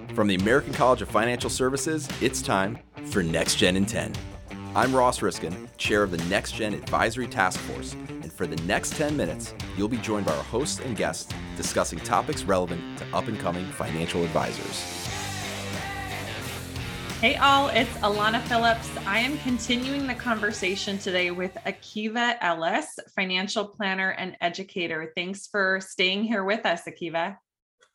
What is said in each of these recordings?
Mm-hmm. From the American College of Financial Services, it's time for Next Gen in 10. I'm Ross Riskin, chair of the Next Gen Advisory Task Force, and for the next 10 minutes, you'll be joined by our hosts and guests discussing topics relevant to up and coming financial advisors. Hey, all, it's Alana Phillips. I am continuing the conversation today with Akiva Ellis, financial planner and educator. Thanks for staying here with us, Akiva.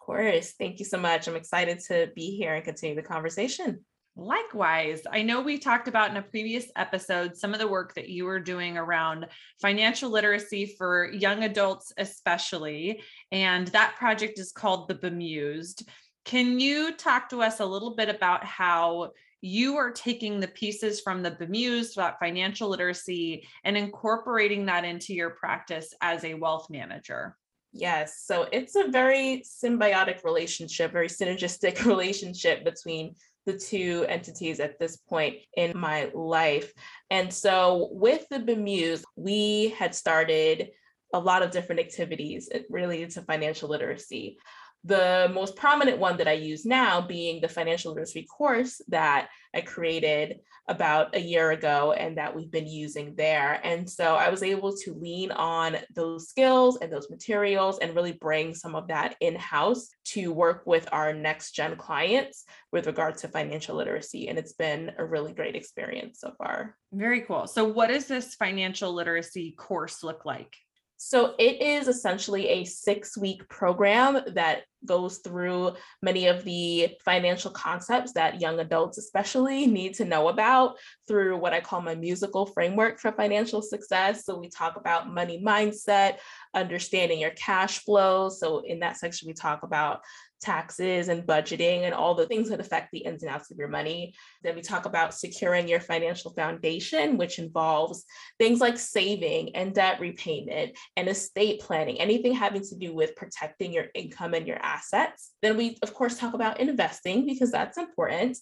Course. Thank you so much. I'm excited to be here and continue the conversation. Likewise, I know we talked about in a previous episode some of the work that you were doing around financial literacy for young adults, especially. And that project is called The Bemused. Can you talk to us a little bit about how you are taking the pieces from the bemused about financial literacy and incorporating that into your practice as a wealth manager? Yes. So it's a very symbiotic relationship, very synergistic relationship between the two entities at this point in my life. And so with the Bemuse, we had started a lot of different activities related to financial literacy. The most prominent one that I use now being the financial literacy course that I created about a year ago and that we've been using there. And so I was able to lean on those skills and those materials and really bring some of that in house to work with our next gen clients with regard to financial literacy. And it's been a really great experience so far. Very cool. So, what does this financial literacy course look like? So it is essentially a six week program that goes through many of the financial concepts that young adults, especially, need to know about through what I call my musical framework for financial success. So we talk about money mindset, understanding your cash flow. So in that section, we talk about taxes and budgeting and all the things that affect the ins and outs of your money. Then we talk about securing your financial foundation, which involves things like saving and debt repayment and estate planning, anything having to do with protecting your income and your assets. Then we, of course, talk about investing because that's important.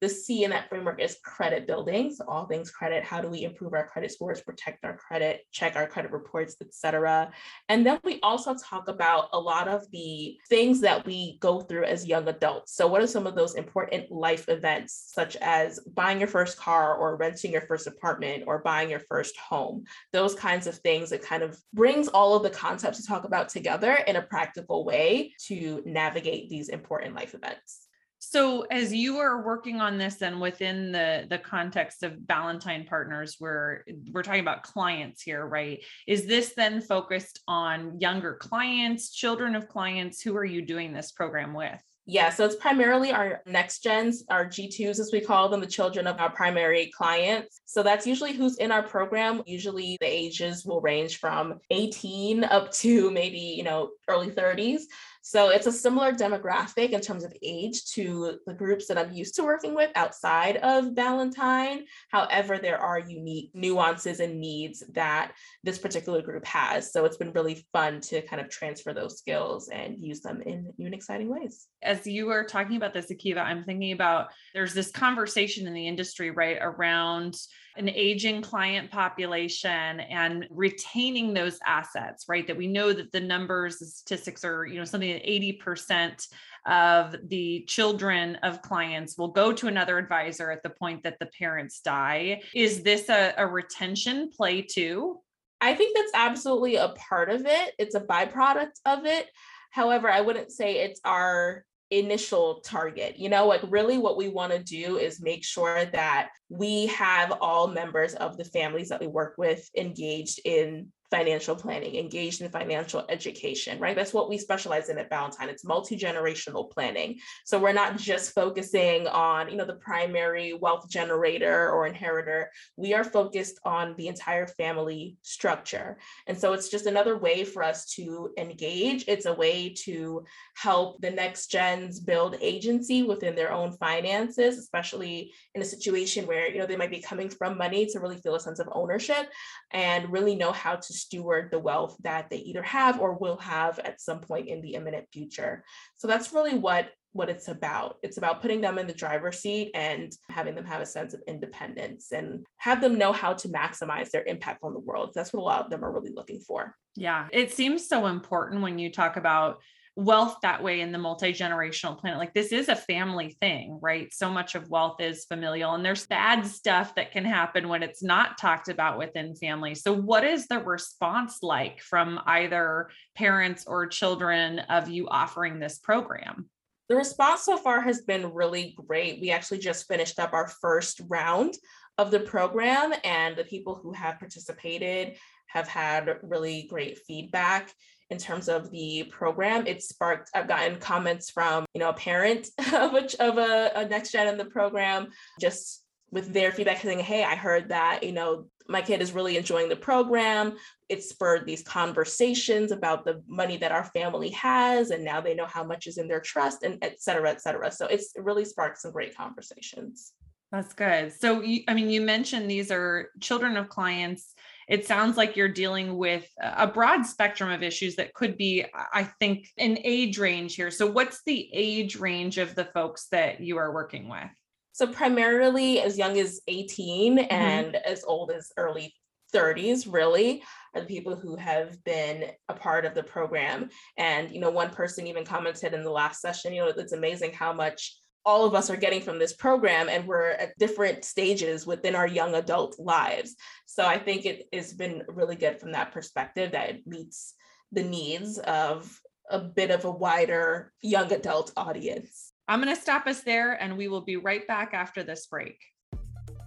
The C in that framework is credit building. So all things credit, how do we improve our credit scores, protect our credit, check our credit reports, etc. And then we also talk about a lot of the things that we go through as young adults. So what are some of those important life events, such as buying your first car or renting your first apartment or buying your first home? Those kinds of things that kind of brings all of the concepts to talk about together in a practical way to navigate these important life events. So as you are working on this and within the the context of Ballantine partners where we're talking about clients here, right? Is this then focused on younger clients, children of clients? Who are you doing this program with? Yeah, so it's primarily our next gens, our G2s, as we call them, the children of our primary clients. So that's usually who's in our program. Usually the ages will range from 18 up to maybe, you know, early 30s. So it's a similar demographic in terms of age to the groups that I'm used to working with outside of Ballantine. However, there are unique nuances and needs that this particular group has. So it's been really fun to kind of transfer those skills and use them in new and exciting ways. As you were talking about this, Akiva, I'm thinking about there's this conversation in the industry, right, around an aging client population and retaining those assets, right? That we know that the numbers, the statistics are, you know, something that 80% of the children of clients will go to another advisor at the point that the parents die. Is this a, a retention play too? I think that's absolutely a part of it. It's a byproduct of it. However, I wouldn't say it's our initial target. You know, like really what we want to do is make sure that we have all members of the families that we work with engaged in financial planning, engaged in financial education, right? That's what we specialize in at Ballantine. It's multi-generational planning. So we're not just focusing on, you know, the primary wealth generator or inheritor. We are focused on the entire family structure. And so it's just another way for us to engage. It's a way to help the next gens build agency within their own finances, especially in a situation where, you know, they might be coming from money to really feel a sense of ownership and really know how to steward the wealth that they either have or will have at some point in the imminent future. So that's really what what it's about. It's about putting them in the driver's seat and having them have a sense of independence and have them know how to maximize their impact on the world. That's what a lot of them are really looking for. Yeah, it seems so important when you talk about wealth that way in the multi-generational planet. Like this is a family thing right? So much of wealth is familial and there's bad stuff that can happen when it's not talked about within family. So what is the response like from either parents or children of you offering this program? The response so far has been really great. We actually just finished up our first round of the program, and the people who have participated have had really great feedback in terms of the program. It sparked, I've gotten comments from, you know, a parent of a, of a, a next gen in the program, just with their feedback saying, hey, I heard that, you know, my kid is really enjoying the program. It spurred these conversations about the money that our family has, and now they know how much is in their trust, and et cetera, et cetera. So it's really sparked some great conversations. That's good. So, you, I mean, you mentioned these are children of clients. It sounds like you're dealing with a broad spectrum of issues that could be, I think, an age range here. So, what's the age range of the folks that you are working with? So primarily as young as 18 mm-hmm. and as old as early 30s really are the people who have been a part of the program and you know one person even commented in the last session you know it's amazing how much all of us are getting from this program and we're at different stages within our young adult lives so i think it has been really good from that perspective that it meets the needs of a bit of a wider young adult audience I'm going to stop us there and we will be right back after this break.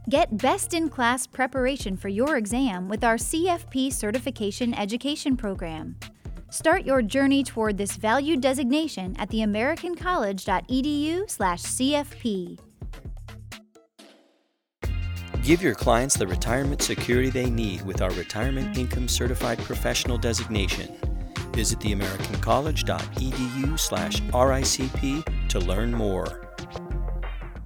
Get best in class preparation for your exam with our CFP Certification Education Program. Start your journey toward this valued designation at theamericancollege.edu/cfp. Give your clients the retirement security they need with our Retirement Income Certified Professional designation. Visit theamericancollege.edu slash RICP to learn more.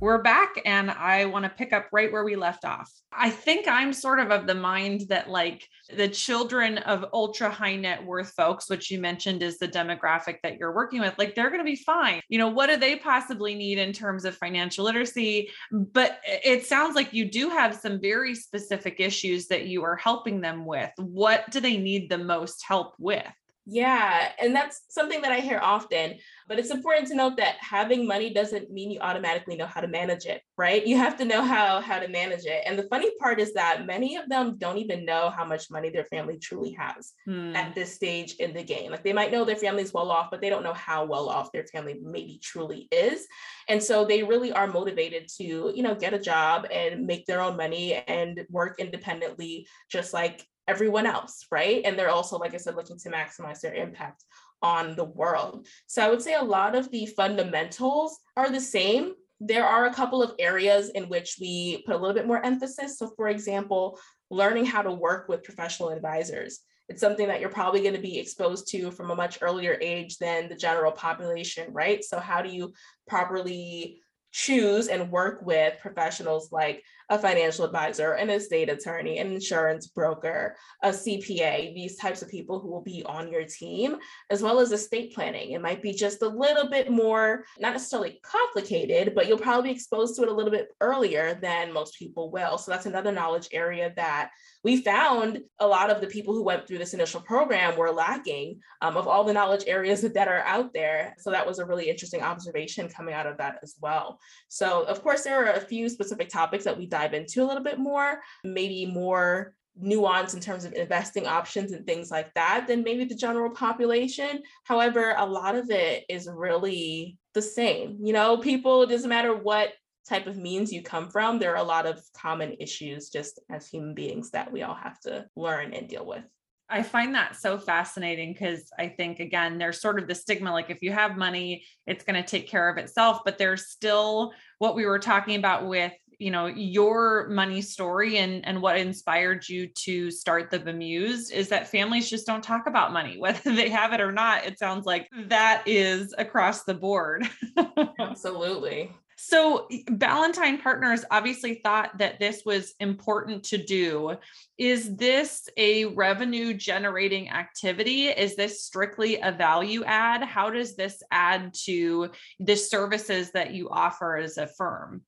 We're back and I want to pick up right where we left off. I think I'm sort of of the mind that like the children of ultra high net worth folks, which you mentioned is the demographic that you're working with, like they're going to be fine. You know, what do they possibly need in terms of financial literacy? But it sounds like you do have some very specific issues that you are helping them with. What do they need the most help with? Yeah, and that's something that I hear often. But it's important to note that having money doesn't mean you automatically know how to manage it, right? You have to know how how to manage it. And the funny part is that many of them don't even know how much money their family truly has hmm. at this stage in the game. Like they might know their family's well off, but they don't know how well off their family maybe truly is. And so they really are motivated to, you know, get a job and make their own money and work independently just like everyone else, right? And they're also, like I said, looking to maximize their impact on the world. So I would say a lot of the fundamentals are the same. There are a couple of areas in which we put a little bit more emphasis. So, for example, learning how to work with professional advisors. It's something that you're probably going to be exposed to from a much earlier age than the general population, right? So, how do you properly choose and work with professionals like a financial advisor, an estate attorney, an insurance broker, a CPA, these types of people who will be on your team, as well as estate planning. It might be just a little bit more, not necessarily complicated, but you'll probably be exposed to it a little bit earlier than most people will. So that's another knowledge area that we found a lot of the people who went through this initial program were lacking um, of all the knowledge areas that are out there. So that was a really interesting observation coming out of that as well. So, of course, there are a few specific topics that we dive into a little bit more, maybe more nuance in terms of investing options and things like that than maybe the general population. However, a lot of it is really the same. You know, people, it doesn't matter what type of means you come from, there are a lot of common issues just as human beings that we all have to learn and deal with. I find that so fascinating because I think, again, there's sort of the stigma like if you have money, it's going to take care of itself. But there's still what we were talking about with you know your money story and and what inspired you to start the bemused is that families just don't talk about money whether they have it or not it sounds like that is across the board absolutely so, Ballantine Partners obviously thought that this was important to do. Is this a revenue generating activity? Is this strictly a value add? How does this add to the services that you offer as a firm?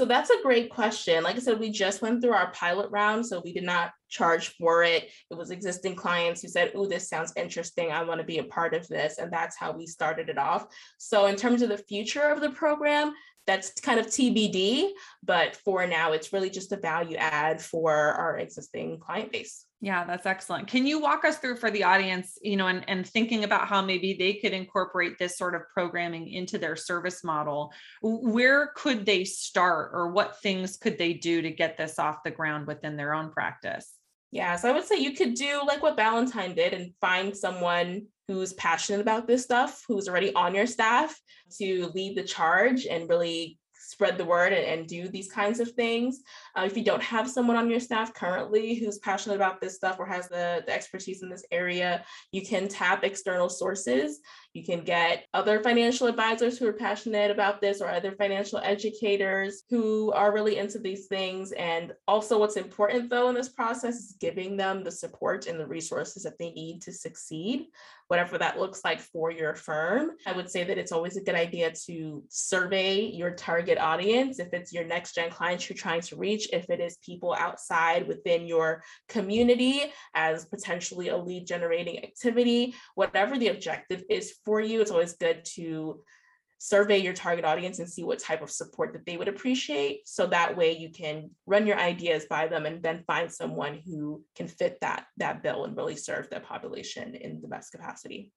So that's a great question. Like I said, we just went through our pilot round, so we did not charge for it. It was existing clients who said, Oh, this sounds interesting. I want to be a part of this. And that's how we started it off. So, in terms of the future of the program, that's kind of TBD. But for now, it's really just a value add for our existing client base. Yeah, that's excellent. Can you walk us through for the audience, you know, and, and thinking about how maybe they could incorporate this sort of programming into their service model? Where could they start or what things could they do to get this off the ground within their own practice? Yeah, so I would say you could do like what Ballantine did and find someone who's passionate about this stuff, who's already on your staff to lead the charge and really spread the word and, and do these kinds of things. Uh, if you don't have someone on your staff currently who's passionate about this stuff or has the, the expertise in this area, you can tap external sources. You can get other financial advisors who are passionate about this or other financial educators who are really into these things. And also, what's important though in this process is giving them the support and the resources that they need to succeed, whatever that looks like for your firm. I would say that it's always a good idea to survey your target audience. If it's your next gen clients you're trying to reach, if it is people outside within your community as potentially a lead generating activity, whatever the objective is for you, it's always good to survey your target audience and see what type of support that they would appreciate. So that way you can run your ideas by them and then find someone who can fit that, that bill and really serve that population in the best capacity.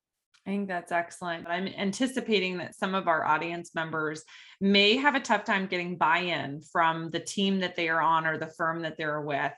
I think that's excellent. I'm anticipating that some of our audience members may have a tough time getting buy in from the team that they are on or the firm that they're with.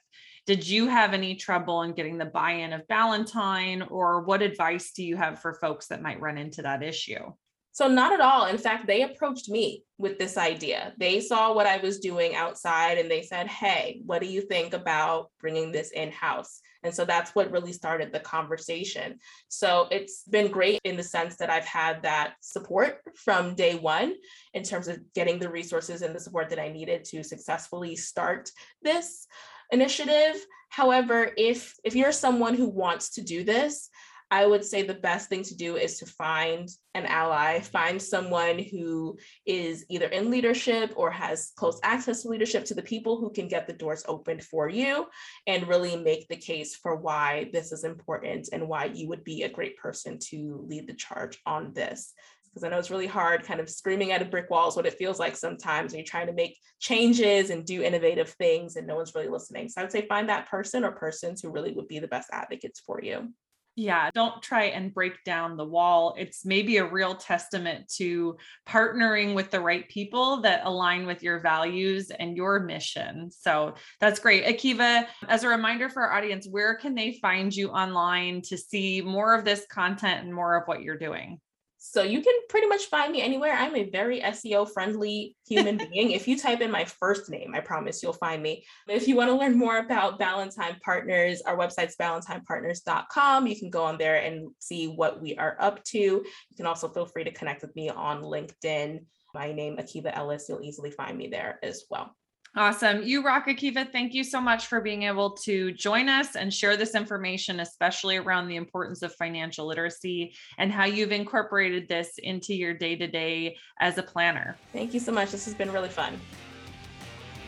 Did you have any trouble in getting the buy in of Ballantine, or what advice do you have for folks that might run into that issue? So, not at all. In fact, they approached me with this idea. They saw what I was doing outside and they said, Hey, what do you think about bringing this in house? And so that's what really started the conversation. So it's been great in the sense that I've had that support from day one in terms of getting the resources and the support that I needed to successfully start this initiative. However, if if you're someone who wants to do this, I would say the best thing to do is to find an ally, find someone who is either in leadership or has close access to leadership to the people who can get the doors opened for you and really make the case for why this is important and why you would be a great person to lead the charge on this because I know it's really hard kind of screaming at a brick wall is what it feels like sometimes when you're trying to make changes and do innovative things and no one's really listening. So I would say find that person or persons who really would be the best advocates for you. Yeah, don't try and break down the wall. It's maybe a real testament to partnering with the right people that align with your values and your mission. So that's great. Akiva, as a reminder for our audience, where can they find you online to see more of this content and more of what you're doing? So you can pretty much find me anywhere. I'm a very SEO friendly human being. If you type in my first name, I promise you'll find me. If you want to learn more about Ballantine Partners, our website's ballantinepartners.com. You can go on there and see what we are up to. You can also feel free to connect with me on LinkedIn. My name, Akiva Ellis. You'll easily find me there as well. Awesome. You rock, Akiva. Thank you so much for being able to join us and share this information, especially around the importance of financial literacy and how you've incorporated this into your day to day as a planner. Thank you so much. This has been really fun.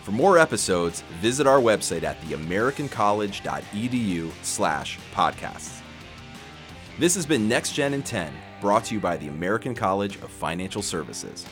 For more episodes, visit our website at theamericancollege.edu slash podcasts. This has been Next Gen in 10, brought to you by the American College of Financial Services.